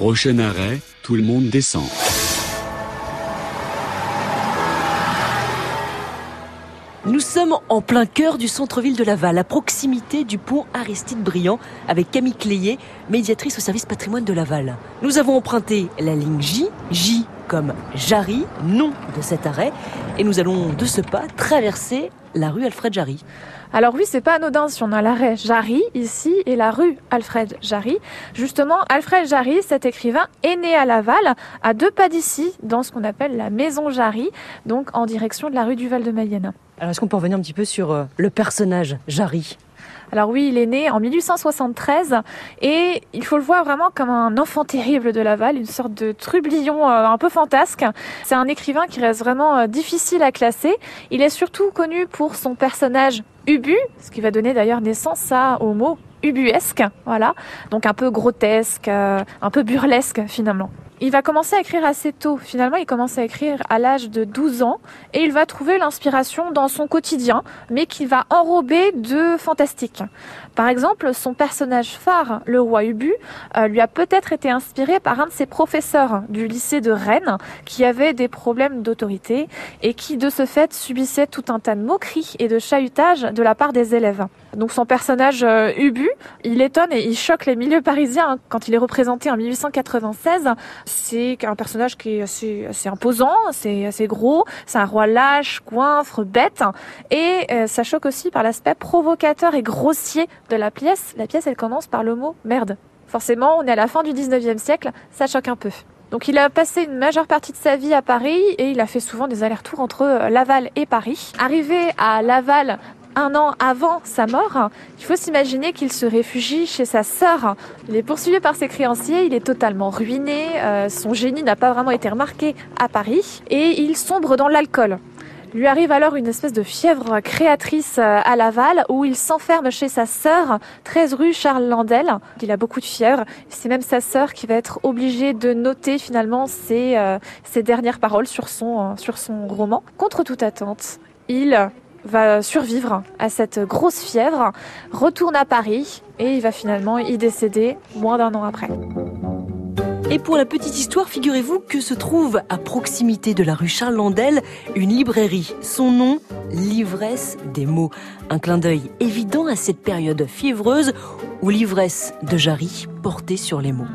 Prochain arrêt, tout le monde descend. Nous sommes en plein cœur du centre-ville de Laval, à proximité du pont Aristide Briand, avec Camille Cléier, médiatrice au service patrimoine de Laval. Nous avons emprunté la ligne J, J comme Jarry, nom de cet arrêt, et nous allons de ce pas traverser la rue Alfred Jarry. Alors oui, c'est pas anodin si on a l'arrêt Jarry ici et la rue Alfred Jarry. Justement, Alfred Jarry, cet écrivain, est né à Laval, à deux pas d'ici, dans ce qu'on appelle la maison Jarry, donc en direction de la rue du Val-de-Mayenne. Alors est-ce qu'on peut revenir un petit peu sur euh, le personnage Jarry? Alors oui, il est né en 1873 et il faut le voir vraiment comme un enfant terrible de Laval, une sorte de trublion euh, un peu fantasque. C'est un écrivain qui reste vraiment euh, difficile à classer. Il est surtout connu pour son personnage Ubu, ce qui va donner d'ailleurs naissance à, au mot ubuesque, voilà. Donc un peu grotesque, euh, un peu burlesque finalement. Il va commencer à écrire assez tôt. Finalement, il commence à écrire à l'âge de 12 ans et il va trouver l'inspiration dans son quotidien, mais qu'il va enrober de fantastique. Par exemple, son personnage phare, le roi Ubu, euh, lui a peut-être été inspiré par un de ses professeurs du lycée de Rennes qui avait des problèmes d'autorité et qui, de ce fait, subissait tout un tas de moqueries et de chahutages de la part des élèves. Donc son personnage euh, Ubu, il étonne et il choque les milieux parisiens quand il est représenté en 1896. C'est un personnage qui est assez, assez imposant, c'est assez gros, c'est un roi lâche, coinfre, bête, et euh, ça choque aussi par l'aspect provocateur et grossier de la pièce. La pièce, elle commence par le mot merde. Forcément, on est à la fin du 19e siècle, ça choque un peu. Donc il a passé une majeure partie de sa vie à Paris et il a fait souvent des allers-retours entre euh, Laval et Paris. Arrivé à Laval un an avant sa mort, il faut s'imaginer qu'il se réfugie chez sa sœur. Il est poursuivi par ses créanciers, il est totalement ruiné, euh, son génie n'a pas vraiment été remarqué à Paris et il sombre dans l'alcool. Lui arrive alors une espèce de fièvre créatrice euh, à Laval où il s'enferme chez sa sœur, 13 rue Charles Landel. Il a beaucoup de fièvre. C'est même sa sœur qui va être obligée de noter finalement ses, euh, dernières paroles sur son roman. Contre toute attente, il va survivre à cette grosse fièvre, retourne à Paris et il va finalement y décéder moins d'un an après. Et pour la petite histoire, figurez-vous que se trouve à proximité de la rue Charles Landel une librairie. Son nom, L'ivresse des mots. Un clin d'œil évident à cette période fiévreuse où l'ivresse de Jarry portait sur les mots.